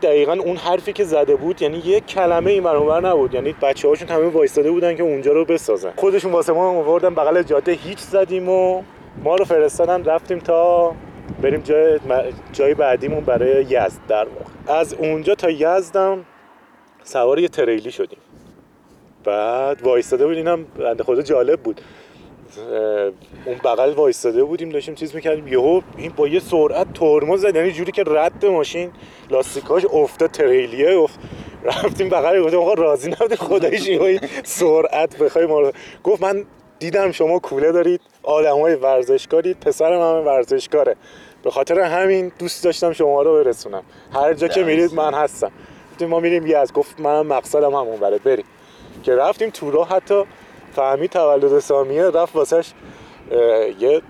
دقیقا اون حرفی که زده بود یعنی یک کلمه این برابر نبود. یعنی بچه هاشون همه وایستاده بودن که اونجا رو بسازن. خودشون واسه ما آوردن بغل جاده هیچ زدیم و ما رو فرستادن رفتیم تا بریم جای, جای بعدیمون برای یزد در واقع. از اونجا تا یزدم سوار یه تریلی شدیم. بعد وایستاده بود اینم بنده خدا جالب بود. اون بغل وایستاده بودیم داشتیم چیز می‌کردیم. یهو این با یه سرعت ترمز زد. یعنی جوری که رد ماشین لاستیکاش افتاد تریلیه افت رفتیم بغل گفتم آقا راضی نبودی خدایش این سرعت بخوای ما گفت من دیدم شما کوله دارید آدمای ورزشکارید پسرم هم ورزشکاره. به خاطر همین دوست داشتم شما رو برسونم. هر جا که میرید من هستم. ما میریم یه از گفت من مقصدم همون بره بریم. که رفتیم تو راه حتی فهمی تولد سامیه رفت واسش یه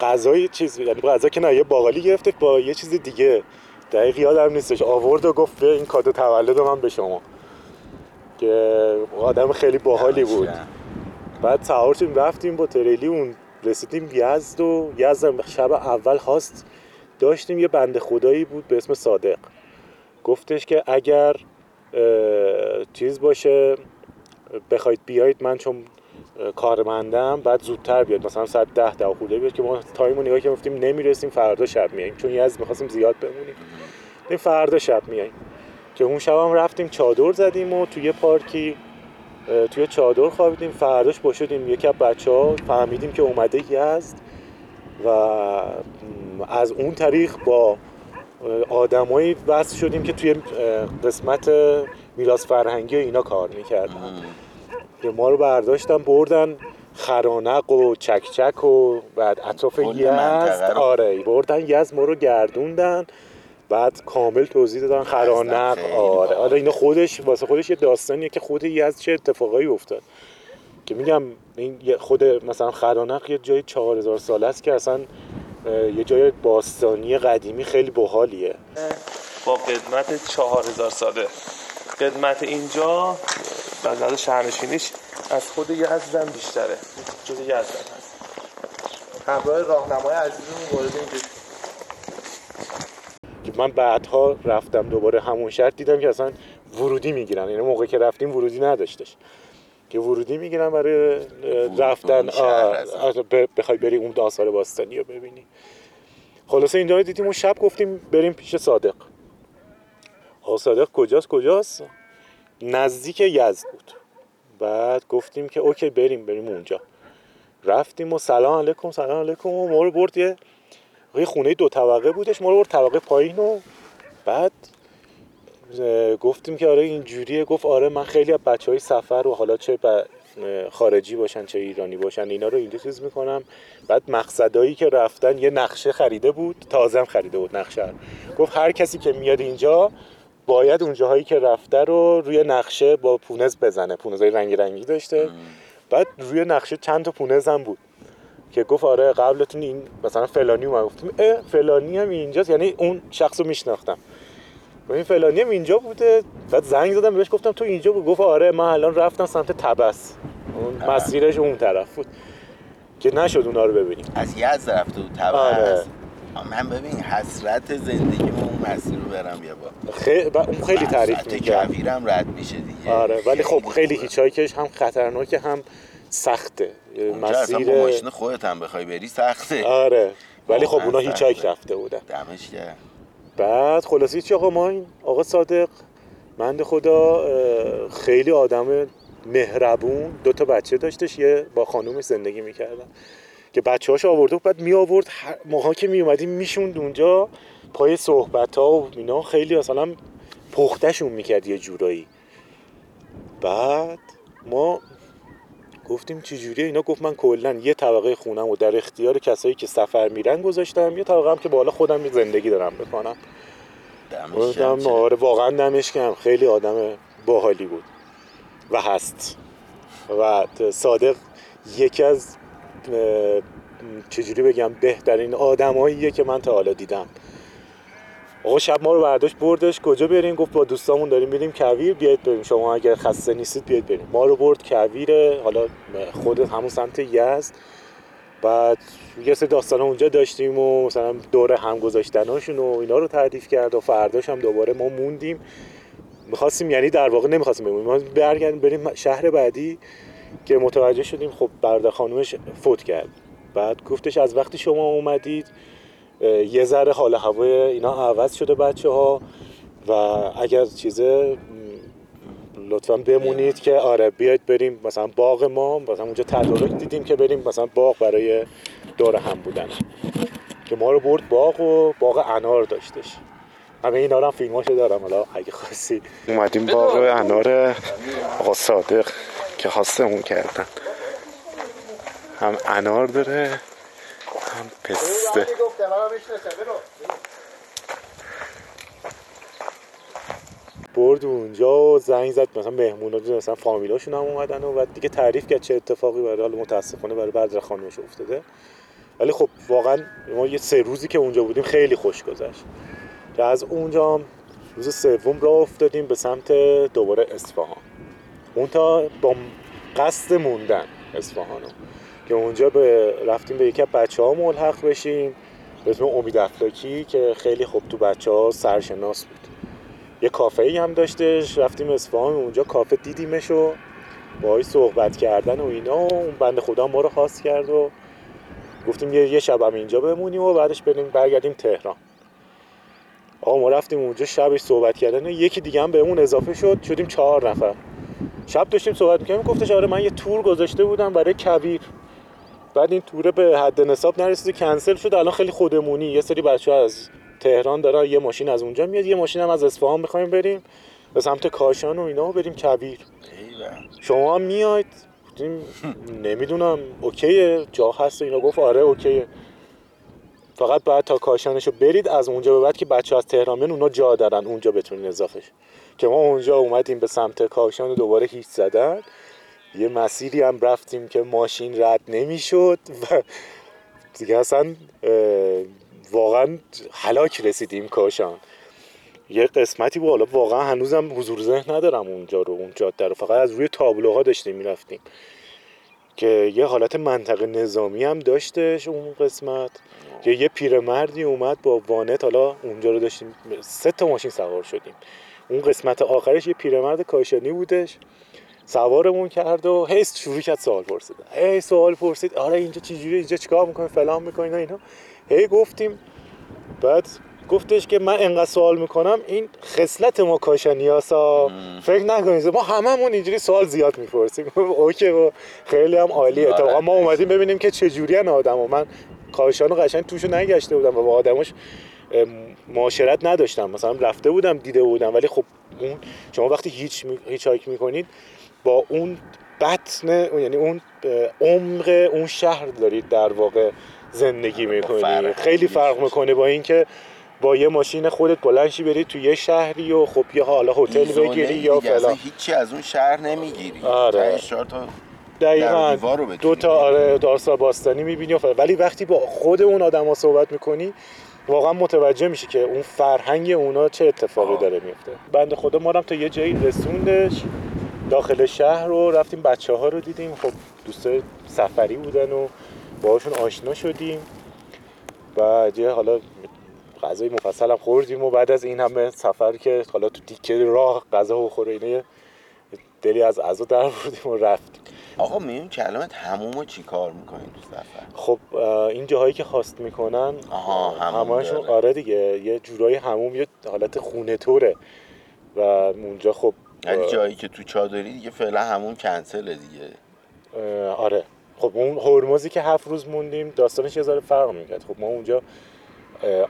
غذای چیز یعنی غذا که نه یه باقالی گرفته با یه چیز دیگه. دقیق یادم نیستش آورد و گفت این کادو تولد من به شما. که آدم خیلی باحالی بود. بعد سوار رفتیم با تریلی اون رسیدیم یزد و یزد شب اول هاست داشتیم یه بنده خدایی بود به اسم صادق. گفتش که اگر چیز باشه بخواید بیایید من چون کارمندم بعد زودتر بیاد. مثلا ساعت ده ده خوده بیاد که ما تایم نگاه که گفتیم نمی‌رسیم فردا شب میاییم. چون یز می‌خواستیم زیاد بمونیم. این فردا شب میاییم. که اون شب هم رفتیم چادر زدیم و توی پارکی توی چادر خوابیدیم. فرداش با شدیم. یکی از بچه ها فهمیدیم که اومده یزد و از اون طریق با آدمایی وصل شدیم که توی قسمت میراث فرهنگی و اینا کار می‌کردن. که ما رو برداشتن بردن خرانق و چکچک و بعد اطراف یزد. آره بردن یزد ما رو گردوندن. بعد کامل توضیح دادن خرانق. آره آره اینا خودش واسه خودش یه داستانیه که خود یزد چه اتفاقایی افتاد. که میگم این خود مثلا خرانق یه جای 4000 ساله است که اصلا یه جای باستانی قدیمی خیلی باحالیه. با قدمت 4000 ساله. قدمت اینجا بعد شهرنشینیش از خود یزدن بیشتره. جز یزدن هست. همراه راهنمای عزیزمون وارد این که من بعدها رفتم دوباره همون شهر دیدم که اصلا ورودی می‌گیرن. یعنی موقع که رفتیم ورودی نداشتش. که ورودی می‌گیرن برای رفتن بخوای بری اون آثار باستانی رو ببینی. خلاصه اینجا رو دیدیم اون شب گفتیم بریم پیش صادق. آقا صادق کجاست؟ کجاست؟ نزدیک یزد بود. بعد گفتیم که اوکی بریم بریم اونجا. رفتیم و سلام علیکم سلام علیکم. و ما رو برد یه خونه دو طبقه بودش. ما رو برد طبقه پایین و بعد گفتیم که آره اینجوریه گفت آره من خیلی از بچه های سفر و حالا چه خارجی باشن چه ایرانی باشن اینا رو اینجا چیز می‌کنم. بعد مقصدایی که رفتن یه نقشه خریده بود. تازم خریده بود نقشه گفت هر کسی که میاد اینجا باید اون جاهایی که رفته رو روی نقشه با پونز بزنه. پونزای رنگی رنگی داشته. بعد روی نقشه چند تا پونز هم بود. که گفت آره قبلتون این مثلا فلانی اومد. گفتیم اه فلانی هم اینجاست. یعنی اون شخص رو میشناختم. این فلانی هم اینجا بوده. بعد زنگ زدم بهش. گفتم تو اینجا بود. گفت آره من الان رفتم سمت تبس. اون مسیرش اون طرف بود. که نشد اونا رو ببینیم. از یزد رفته بود تبس. آره. من ببین حسرت زندگی اون مسیر رو برم یه با. خیلی اون خیلی تعریف می‌کرد کویرم رد میشه دیگه. آره ولی خب خیلی هیچایکش هم خطرناکه هم سخته. مسیر با ماشین خودت هم بخوای بری سخته. آره ولی خب اونا هیچایک رفته بودن. دمش بعد خلاصی چی آقا ما این؟ آقا صادق مند خدا خیلی آدم مهربون. دو تا بچه داشتش یه با خانومش زندگی می‌کردن. که بچه هاش آورده بعد می آورد ماها که می اومدیم می‌شوند اونجا پای صحبت ها و اینا. خیلی مثلا پختشون می‌کرد یه جورایی. بعد ما گفتیم چجوری اینا گفت من کلا یه طبقه خونم و در اختیار کسایی که سفر میرن گذاشتم یه طبقه هم که بالا خودم زندگی دارم بکنم گفتم آره واقعا دمش کم خیلی آدم باحالی بود و هست. و صادق یکی از چجوری بگم بهترین آدماییه که من تا حالا دیدم. آقا شب ما رو برداشت بردش کجا بریم؟ گفت با دوستامون داریم میریم کویر بیاید بریم شما اگر خسته نیستید بیاید بریم. ما رو برد کویر حالا خود همون سمت یزد. بعد یه سری داستان اونجا داشتیم و مثلا دور هم گذاشتناشون و اینا رو تعریف کرد و فرداش هم دوباره ما موندیم. می‌خواستیم یعنی در واقع نمی‌خواستیم بمونیم. ما برگردیم بریم شهر بعدی. که متوجه شدیم خب برادر خانومش فوت کرد. بعد گفتش از وقتی شما اومدید یه ذره حال هوای اینا عوض شده بچه ها و اگر چیزه لطفا بمونید که آره بیاید بریم مثلا باغ ما مثلا اونجا تدارک دیدیم که بریم مثلا باغ برای دور هم بودن. که ما رو برد باغ و باغ انار داشتش. همه اینا رو هم فیلماشو دارم حالا اگه خواستی. اومدیم باغ انار آقا صادق. که خواستمون کردن هم انار داره هم پسته. برد اونجا و زنگ زد مثلا مهمونا مثلا فامیلاشون هم اومدن و بعد دیگه تعریف کرد چه اتفاقی برای حالا متاسفانه برای بدر خانمش افتاده. ولی خب واقعا ما یه سه روزی که اونجا بودیم خیلی خوش گذشت. که از اونجا هم روز سوم راه افتادیم به سمت دوباره اصفهان. اون تا با قصد موندن اصفهانو. که اونجا به رفتیم به از بچه ها ملحق بشیم به اسم امید افلاکی که خیلی خوب تو بچه ها سرشناس بود. یه کافه ای هم داشتش رفتیم اصفهان اونجا کافه دیدیمش و باهاش صحبت کردن و اینا و اون بند خدا ما رو خواست کرد و گفتیم یه, یه شب هم اینجا بمونیم و بعدش بریم برگردیم تهران. آقا ما رفتیم اونجا شبش صحبت کردن و یکی دیگه هم بهمون اضافه شد شدیم چهار نفر. شب داشتیم صحبت می‌کنیم گفتش آره من یه تور گذاشته بودم برای کویر. بعد این توره به حد نصاب نرسید کنسل شد. الان خیلی خودمونی. یه سری بچه از تهران داره یه ماشین از اونجا میاد یه ماشین هم از اصفهان می‌خوایم بریم. به سمت کاشان و اینا و بریم ایوه. شما هم میاید نمی‌دونم اوکیه. جا هست اینا. گفت آره اوکیه. فقط باید تا کاشانشو برید از اونجا به بعد که بچه از تهران میان اونا جا دارن. اونجا بتونین اضافه شید. که ما اونجا اومدیم به سمت کاشان و دوباره هیچ زدن. یه مسیری هم رفتیم که ماشین رد نمی‌شد و دیگه اصلا واقعا حلاک رسیدیم کاشان. یه قسمتی بود حالا واقعا هنوزم حضور ذهن ندارم اونجا رو اون جاده فقط از روی تابلوها داشتیم می‌رفتیم. که یه حالت منطقه نظامی هم داشتش اون قسمت. که یه پیرمردی اومد با وانت حالا اونجا رو داشتیم سه تا ماشین سوار شدیم. اون قسمت آخرش یه پیرمرد کاشانی بودش. سوارمون کرد و هی شروع کرد سوال پرسید هی سوال پرسید آره اینجا چجوری اینجا چیکار می‌کنی؟ فلان می‌کنی؟ اینا هی گفتیم بعد گفتش که من انقدر سوال می‌کنم این خصلت ما کاشانی هاسا فکر نکنید ما هممون اینجوری سوال زیاد می‌پرسیم. OK و خیلی هم عالیه. آره. اتفاقا ما اومدیم ببینیم که چجوری ان آدم و من کاشانو قشنگ توشو نگشته بودم و با آدماش معاشرت نداشتم مثلا رفته بودم دیده بودم ولی خب اون شما وقتی hitch می... hitchhike می‌کنید با اون بطن یعنی اون عمق اون شهر دارید در واقع زندگی می‌کنید خیلی فرق. می‌کنه با اینکه با یه ماشین خودت بلنشی بری تو یه شهری و خب یه حالا هتل بگیری یا فلان هیچی از اون شهر نمی‌گیری آره. تا دقیقا دو تا. آره دارسا باستانی می‌بینی و. ولی وقتی با خود اون آدما صحبت می‌کنی واقعا متوجه میشی که اون فرهنگ اونا چه اتفاقی آه. داره میفته بنده خدا ما هم تا یه جایی رسوندش داخل شهر رو رفتیم بچه ها رو دیدیم خب دوستای سفری بودن و باهاشون آشنا شدیم و یه حالا غذای مفصل هم خوردیم و بعد از این همه سفر که حالا تو دیکه راه غذا بخوره اینا یه دلی از عزا در بردیم و رفتیم آقا میون کلمت هموم رو چی کار می‌کنین تو سفر؟ خب این جاهایی که خواست می‌کنن همشون. آره دیگه یه جورایی هموم یه حالت خونه طوره. و اونجا خب یعنی جایی که تو چادری دیگه فعلا همون کنسله دیگه. آره. خب اون هرمزی که هفت روز موندیم داستانش یه ذره فرق می‌کرد. خب ما اونجا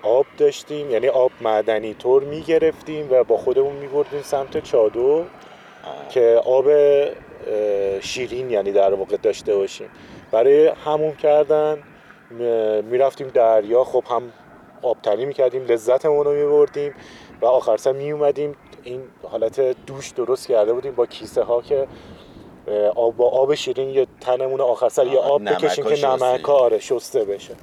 آب داشتیم یعنی آب معدنی طور می‌گرفتیم و با خودمون میبردیم سمت چادر آه. که آب شیرین یعنی در واقع داشته باشیم. برای هموم کردن می‌رفتیم دریا خب هم آبتنی می‌کردیم لذتمون رو میبردیم و آخر سر میومدیم این حالت دوش درست کرده بودیم با کیسه ها که آب با آب شیرین یه تنمون آخر سر یه آب بکشیم که شسته. نمک آره شسته بشه.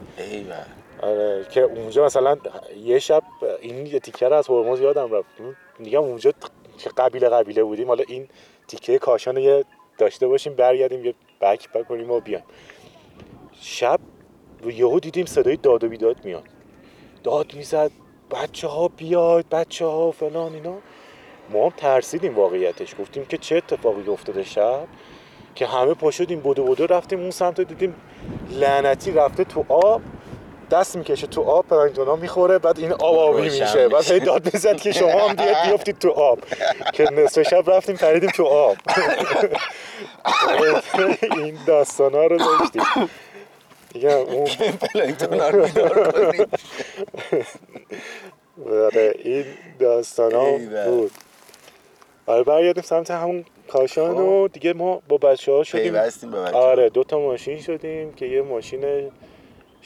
آره که اونجا مثلا یه شب این یه تیکه از هرمز یادم رفت. میگم اونجا که قبیله قبیله بودیم. حالا این تیکه کاشان رو یه داشته باشیم برگردیم یه بک بک کنیم و بیایم شب یهو دیدیم صدای داد و بیداد میاد. داد می‌زد بچه ها بیاید بچه ها فلان اینا. ما هم ترسیدیم واقعیتش. گفتیم که چه اتفاقی افتاده شب؟ که همه پا شدیم بدو بدو رفتیم اون سمت دیدیم لعنتی رفته تو آب. دست می‌کشه تو آب پلانکتونا می‌خوره بعد این آب آبی میشه. بعد. هی داد می‌زد که شما هم بیاید بیافتید تو آب. که نصف شب رفتیم پریدیم تو آب. این داستان ها رو داشتیم. دیگه اون پلانکتون ها رو بیدار. آره این داستان ها. بود. آره برگردیم سمت همون کاشان و دیگه ما با بچه ها شدیم. پیوستیم به بچه آره دو تا ماشین شدیم که یه ماشین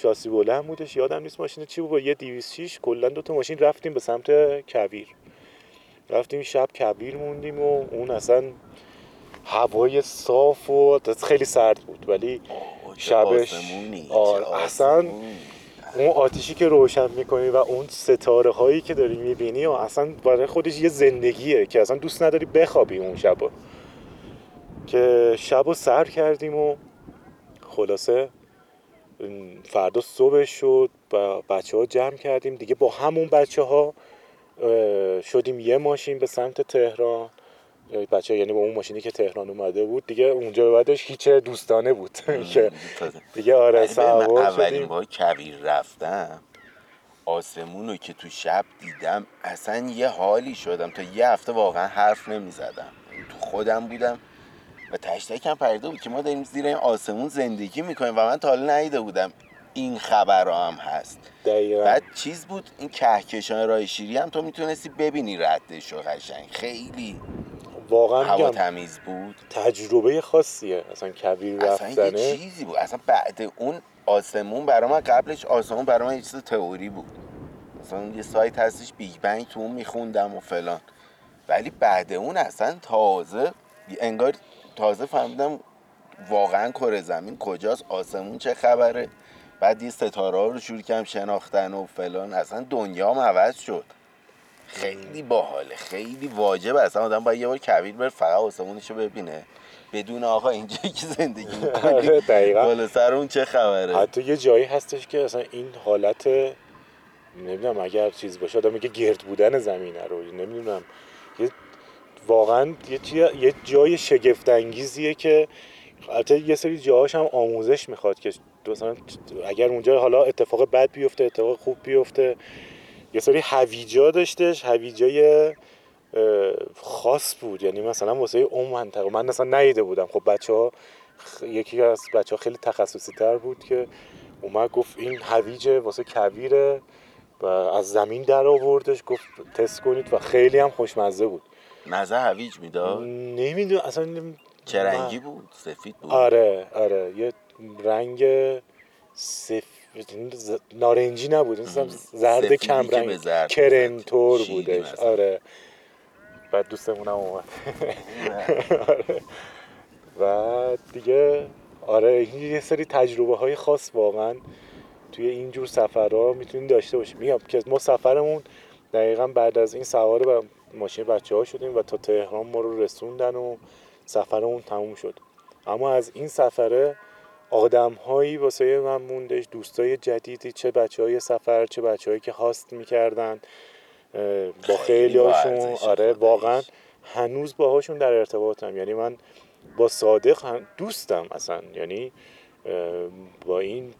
شاسی بلند بودش یادم نیست ماشین چی بود با یه 206 کلا دو تا ماشین رفتیم به سمت کویر رفتیم شب کویر موندیم و اون اصلا هوای صاف و خیلی سرد بود ولی شبش- آره، اصلا. اون آتیشی که روشن می‌کنی و اون ستاره هایی که داری می‌بینی و اصلا برای خودش یه زندگیه که اصلا دوست نداری بخوابی اون شبا که شب رو سر کردیم و خلاصه فردا صبح شد و بچه ها جمع کردیم. دیگه با همون بچه ها شدیم یه ماشین به سمت تهران. بچه یعنی با اون ماشینی که تهران اومده بود دیگه اونجا به بعدش هیچ دوستانه بود. که دیگه آره من سوار اولین بار کویر رفتم آسمون رو که تو شب دیدم اصلا یه حالی شدم تا یه هفته واقعا حرف نمی زدم تو خودم بودم و تشتکم پریده بود که ما داریم زیر این آسمون زندگی می‌کنیم. و من تا حالا ندیده بودم این خبر هم هست. دقیقا. بعد چیز بود؟ این کهکشان راه شیری هم تو می‌تونستی ببینی ردش رو قشنگ. خیلی واقعا هوا تمیز بود. تجربه خاصیه. اصلا کویر اصلا یه رفتنه. چیزی بود. اصلا بعد اون آسمون برای من قبلش آسمون برای من یه چیز تئوری بود. مثلا یه سایت هستش بیگ بنگ تو اون میخوندم و فلان. ولی بعد اون اصلا تازه انگار تازه فهمیدم واقعا کره زمین کجاست آسمون چه خبره. بعد یه ستاره ها رو شروع کردم شناختن و فلان. اصلا دنیام عوض شد. خیلی باحاله خیلی واجبه. اصلا آدم باید یه بار کویر بره فقط آسمونش رو ببینه. بدون آقا اینجایی که زندگی می‌کنی. آره، دقیقا. بالا سر اون چه خبره؟ حتی یه جایی هستش که اصلا این حالت نمی‌دونم اگر چیز باشه آدم میگه گرد بودن زمینه رو. نمی‌دونم. واقعا یه, یه جای شگفت انگیزیه که البته یه سری جاهاش هم آموزش می‌خواد که مثلا اگر اونجا حالا اتفاق بد بیفته اتفاق خوب بیفته یه سری هویجا داشتش هویجای خاص بود. یعنی مثلا واسه اون منطقه من اصلا ندیده بودم. خب بچه ها یکی از بچه ها خیلی تخصصی تر بود که اومد گفت این هویجه واسه کویره و از زمین در آوردش گفت تست کنید و خیلی هم خوشمزه بود. مزه هویج می‌داد؟ نمی‌دونم اصلا چه من- رنگی بود؟ سفید بود؟ آره آره. یه رنگ سف... نارنجی نبود. مثلا زرد کم رنگ. کرنتور بودش. آره. بعد دوستمونم اومد. آره. و دیگه آره این یه سری تجربه های خاص واقعا توی اینجور سفرها می‌تونیم داشته باشیم میگم که ما سفرمون دقیقا بعد از این سوار ماشین بچه ها شدیم و تا تهران ما رو رسوندن و سفرمون تموم شد. اما از این سفره آدم هایی واسه من موندش دوستای جدیدی چه بچه های سفر چه بچه هایی که هاست می‌کردن با خیلی هاشون آره. واقعا هنوز باهاشون در ارتباطم. یعنی من با صادق هم دوستم اصلا. یعنی با این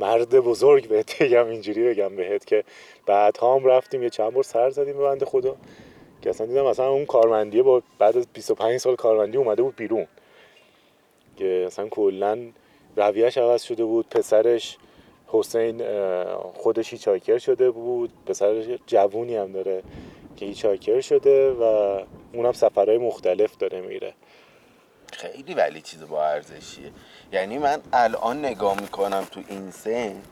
مرد بزرگ بهت بگم اینجوری بگم بهت که بعد هم رفتیم یه چند بار سر زدیم به بنده خدا که اصلا دیدم اصلا اون کارمندیه با بعد از 25 سال کارمندی اومده بود بیرون. که اصلا کلا رویهش عوض شده بود پسرش حسین اه، خودش هیچایکر شده بود پسرش جوونی هم داره که هیچایکر شده و اونم سفرهای مختلف داره میره. خیلی ولی چیز با ارزشیه. یعنی من الان نگاه می‌کنم تو این سن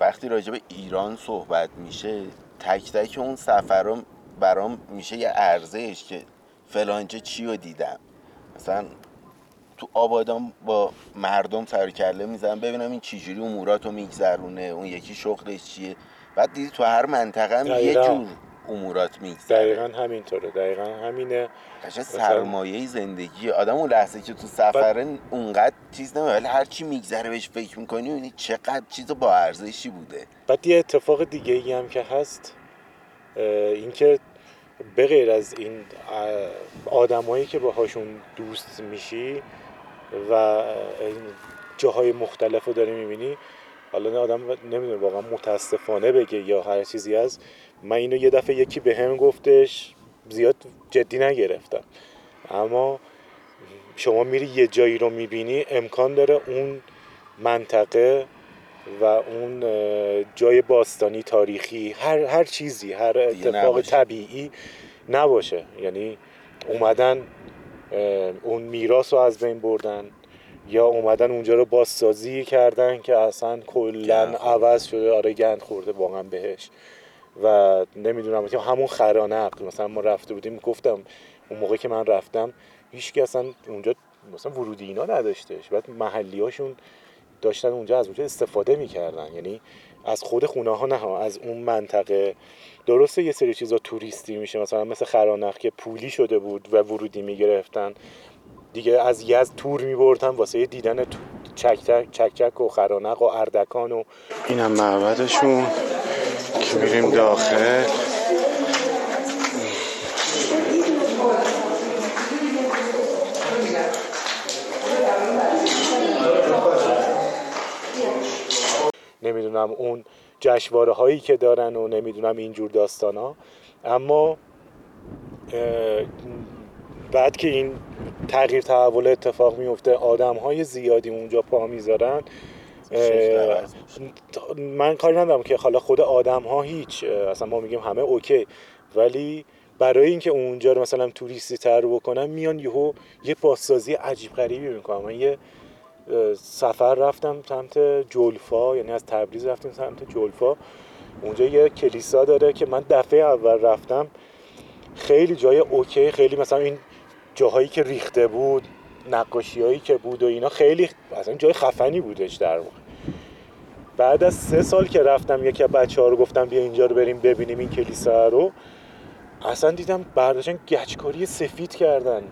وقتی راجع به ایران صحبت میشه تک تک اون سفرام برام میشه یه ارزش که فلانجا چی رو دیدم. مثلا تو آبادان با مردم سر و کله می‌زنم ببینم این چجوری امورات رو میگذرونه اون یکی شغلش چیه. بعد دیدی تو هر منطقه هم یه. جور امورات میگذره. دقیقا همینطوره دقیقا همینه. قشنگ سرمایه زندگی آدم اون لحظه که تو سفره اونقدر چیز نمیده ولی هر چی میگذره بهش فکر می‌کنی می‌بینی چقدر چیز با ارزشی بوده. بعد یه اتفاق دیگه ای هم که هست اینکه به غیر از این آدمایی که باهاشون دوست میشی و جاهای مختلف رو داری می‌بینی حالا نه آدم نمی‌دونه واقعا متاسفانه بگه یا هر چیزی از من اینو یه دفعه یکی به هم گفتش زیاد جدی نگرفتم اما شما میری یه جایی رو می‌بینی امکان داره اون منطقه و اون جای باستانی تاریخی هر هر چیزی هر اتفاق نباشه. طبیعی نباشه یعنی اومدن اون میراث رو از بین بردن یا اومدن اونجا رو بازسازی کردن که اصلا کلا. عوض شده آره گند خورده واقعا بهش و نمی‌دونم مثلا همون خرانق مثلا ما رفته بودیم گفتم اون موقع که من رفتم هیچ اصلا اونجا مثلا ورودی اینا نداشتش. بعد محلی هاشون داشتن اونجا از اونجا استفاده می‌کردن. یعنی از خود خونه ها نه از اون منطقه. درسته یه سری چیزا توریستی میشه. مثلا مثل خرانق که پولی شده بود و ورودی می‌گرفتن. دیگه از یزد تور میبردن واسه دیدن تو- چک چک و خرانق و اردکان و اینم معبدشون. میریم داخل. نمی‌دونم اون جشواره هایی که دارن و نمی‌دونم اینجور داستان ها اما بعد که این تغییر تحول اتفاق میفته آدم های زیادی اونجا پا می‌ذارن. من کاری ندارم که حالا خود آدم ها هیچ اصلا ما میگیم همه اوکی. ولی برای اینکه اونجا رو مثلا توریستی تر بکنن میان یهو یه بازسازی عجیب غریبی می‌کنن من یه سفر رفتم سمت جلفا یعنی از تبریز رفتیم سمت جلفا اونجا یه کلیسا داره که من دفعه اول رفتم. خیلی جای اوکی خیلی مثلا این جاهایی که ریخته بود. نقاشی هایی که بود و اینا خیلی اصلا جای خفنی بودش در واقع. بعد از سه سال که رفتم یکی از بچه ها رو گفتم بیا اینجا رو بریم ببینیم این کلیسا رو اصلا دیدم برداشتن گچکاری سفید کردن.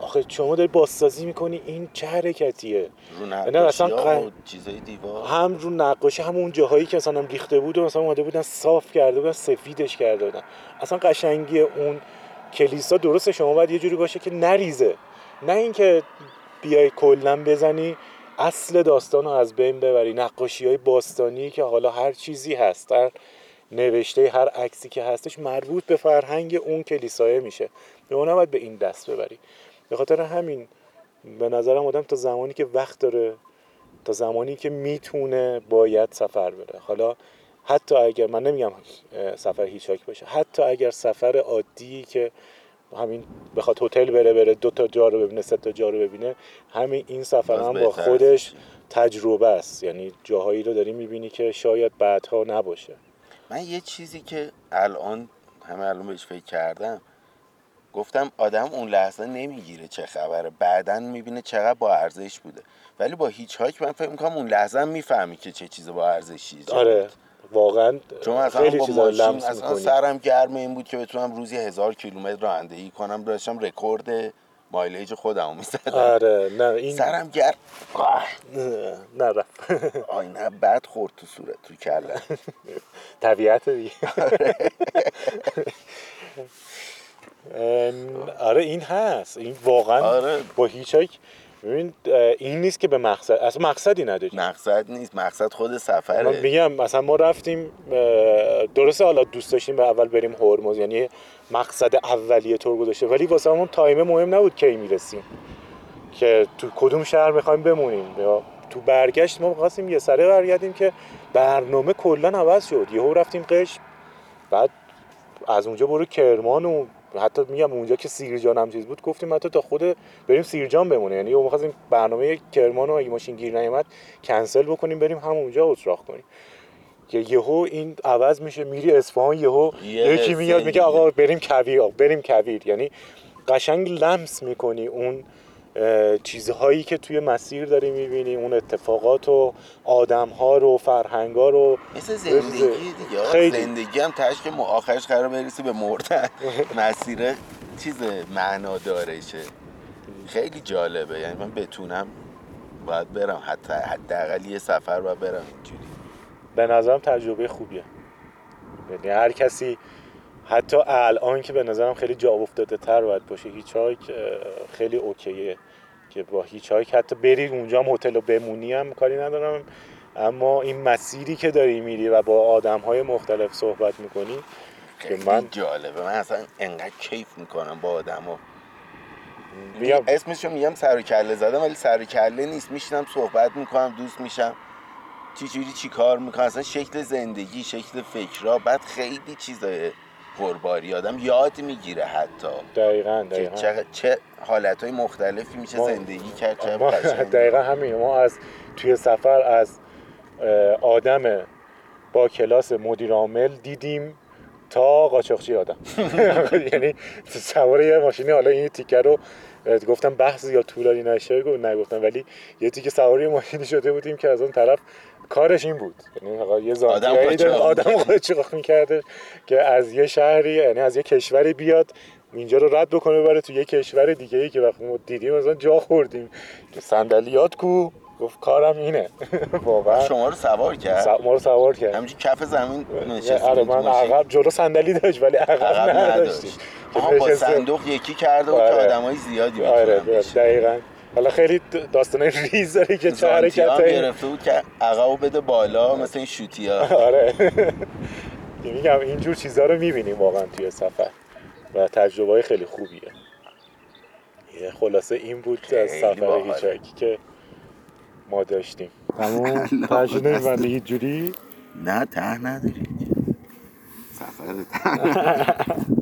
آخه شما داری بازسازی می‌کنی این چه حرکتیه؟ رو نه، اصلا ها چیزای دیوار. هم رو نقاشی هم اون جاهایی که مثلا ریخته بود و مثلا اومده بودن صاف کرده بودن سفیدش کرده بودن. اصلا قشنگی اون کلیسا درسته شما باید یه جوری باشه که نریزه. نه اینکه بیای کلا بزنی اصل داستان رو از بین ببری. نقاشی های باستانی که حالا هر چیزی هست هر نوشته هر عکسی که هستش مربوط به فرهنگ اون کلیسایه میشه. به اون به این دست ببری. به خاطر همین به نظرم آدم تا زمانی که وقت داره تا زمانی که می‌تونه باید سفر بره. حالا حتی اگر من نمیگم سفر هیچاک باشه. حتی اگر سفر عادی که همین بخواد هتل بره بره دو تا جا رو ببینه سه تا جا رو ببینه همین این سفر هم با خودش. تجربه است. یعنی جاهایی رو داری می‌بینی که شاید بعدها نباشه. من یه چیزی که الان همه الان بهش فکر کردم گفتم آدم اون لحظه نمی‌گیره چه خبره. بعدا می‌بینه چقدر با ارزش بوده. ولی با هیچ هاک من فکر می‌کنم اون لحظه هم می‌فهمی که چه چیز با ارزشی آره. واقعا چون مثلا خیلی با چیزا لمس اصلا سرم گرم این بود که بتونم روزی هزار کیلومتر رانندگی کنم. داشتم رکورد مایلیج خودم رو می‌زدم. آره نه این سرم گرم. نه نه رفت. آینه بد خورد تو صورت تو کله. طبیعت دیگه. ام، آره این هست. این واقعا آره. با هیچ ببین این نیست که به مقصد اصلا مقصدی نداری. مقصد نیست مقصد خود من سفره میگم مثلا ما رفتیم درسته حالا دوست داشتیم به اول بریم هرمز یعنی مقصد اولیه طور گذاشته ولی واسه همون تایم مهم نبود کی می‌رسیم. که تو کدوم شهر می‌خوایم بمونیم. یا تو برگشت ما می‌خواستیم یه سره برگردیم که برنامه کلا عوض شد. یهو رفتیم قش بعد از اونجا برو کرمان و حتی میگم اونجا که سیرجان هم چیز بود گفتیم حتی تا خود بریم سیرجان بمونه. یعنی می‌خواستیم برنامه کرمان رو اگه ماشین گیر نیامد کنسل بکنیم بریم همونجا اتراق کنیم. که یهو این عوض میشه میری اصفهان یهو یه یکی میاد میگه. آقا بریم کویر آقا بریم کویر. یعنی قشنگ لمس می‌کنی اون چیزهایی که توی مسیر داری می‌بینی اون اتفاقات و آدمها رو فرهنگا رو. مثل زندگی دیگه. خیلی. زندگی هم تشک م- آخرش قرار برسی به مردن. مسیر چیز معنا دارشه خیلی جالبه. یعنی من بتونم باید برم. حتی حداقل یه سفر باید برم اینجوری. به نظرم تجربه خوبیه. یعنی هر کسی حتی الان که به نظرم خیلی جا افتاده تر باید باشه. هیچ خیلی اوکیه که با هیچ حتی بری اونجا هم هتل رو بمونی هم کاری ندارم. اما این مسیری که داری میری و با آدم های مختلف صحبت می‌کنی که من جالبه. من اصلا انقدر کیف می‌کنم با آدم ها. میگم اسمشو میگم سر و کله زدم ولی سر و کله نیست. میشینم صحبت می‌کنم دوست میشم. چی جوری چی کار می‌کنم؟ اصلا شکل زندگی شکل فکرها بعد خیلی چیزای پرباری آدم یاد می‌گیره حتی. دقیقا دقیقا. چه, چه حالت های مختلفی میشه ما- زندگی کرد چه ما. دقیقا همین. ما از توی سفر از آدم با کلاس مدیر عامل دیدیم تا قاچاقچی آدم. یعنی سوار یه ماشینی حالا این تیکه رو گفتم بحث یا طولانی نشه گفت نگفتم. ولی یه تیکه سوار یه ماشینی شده بودیم که از اون طرف کارش این بود. یعنی یه قاچاق. آدم قاچاق می‌کرده که از یه شهری یعنی از یه کشوری بیاد اینجا رو رد بکنه ببره تو یه کشور دیگه ای که وقتی ما دیدیم مثلا جا خوردیم. که صندلیات کو؟ گفت کارم اینه. واقعا. شما رو سوار کرد؟ س- ما رو سوار کرد. همینجور کف زمین نشسته آره من. عقب جلو صندلی داشت ولی عقب, نداشت. آها با صندوق یکی کرده بود که آره. آدم های زیادی آره بشن دقیقا. حالا خیلی داستان ریز داره که چه حرکت گرفته بود که عقبو بده بالا مثل این شوتی ها. آره. که میگم اینجور چیزها رو می‌بینیم واقعا توی سفر. و تجربه های خیلی خوبیه. یه خلاصه این بود از سفر. هیچکی که ما داشتیم. ترشید دست. نمیبنده هیچ جوری نه ته نداری سفر ته.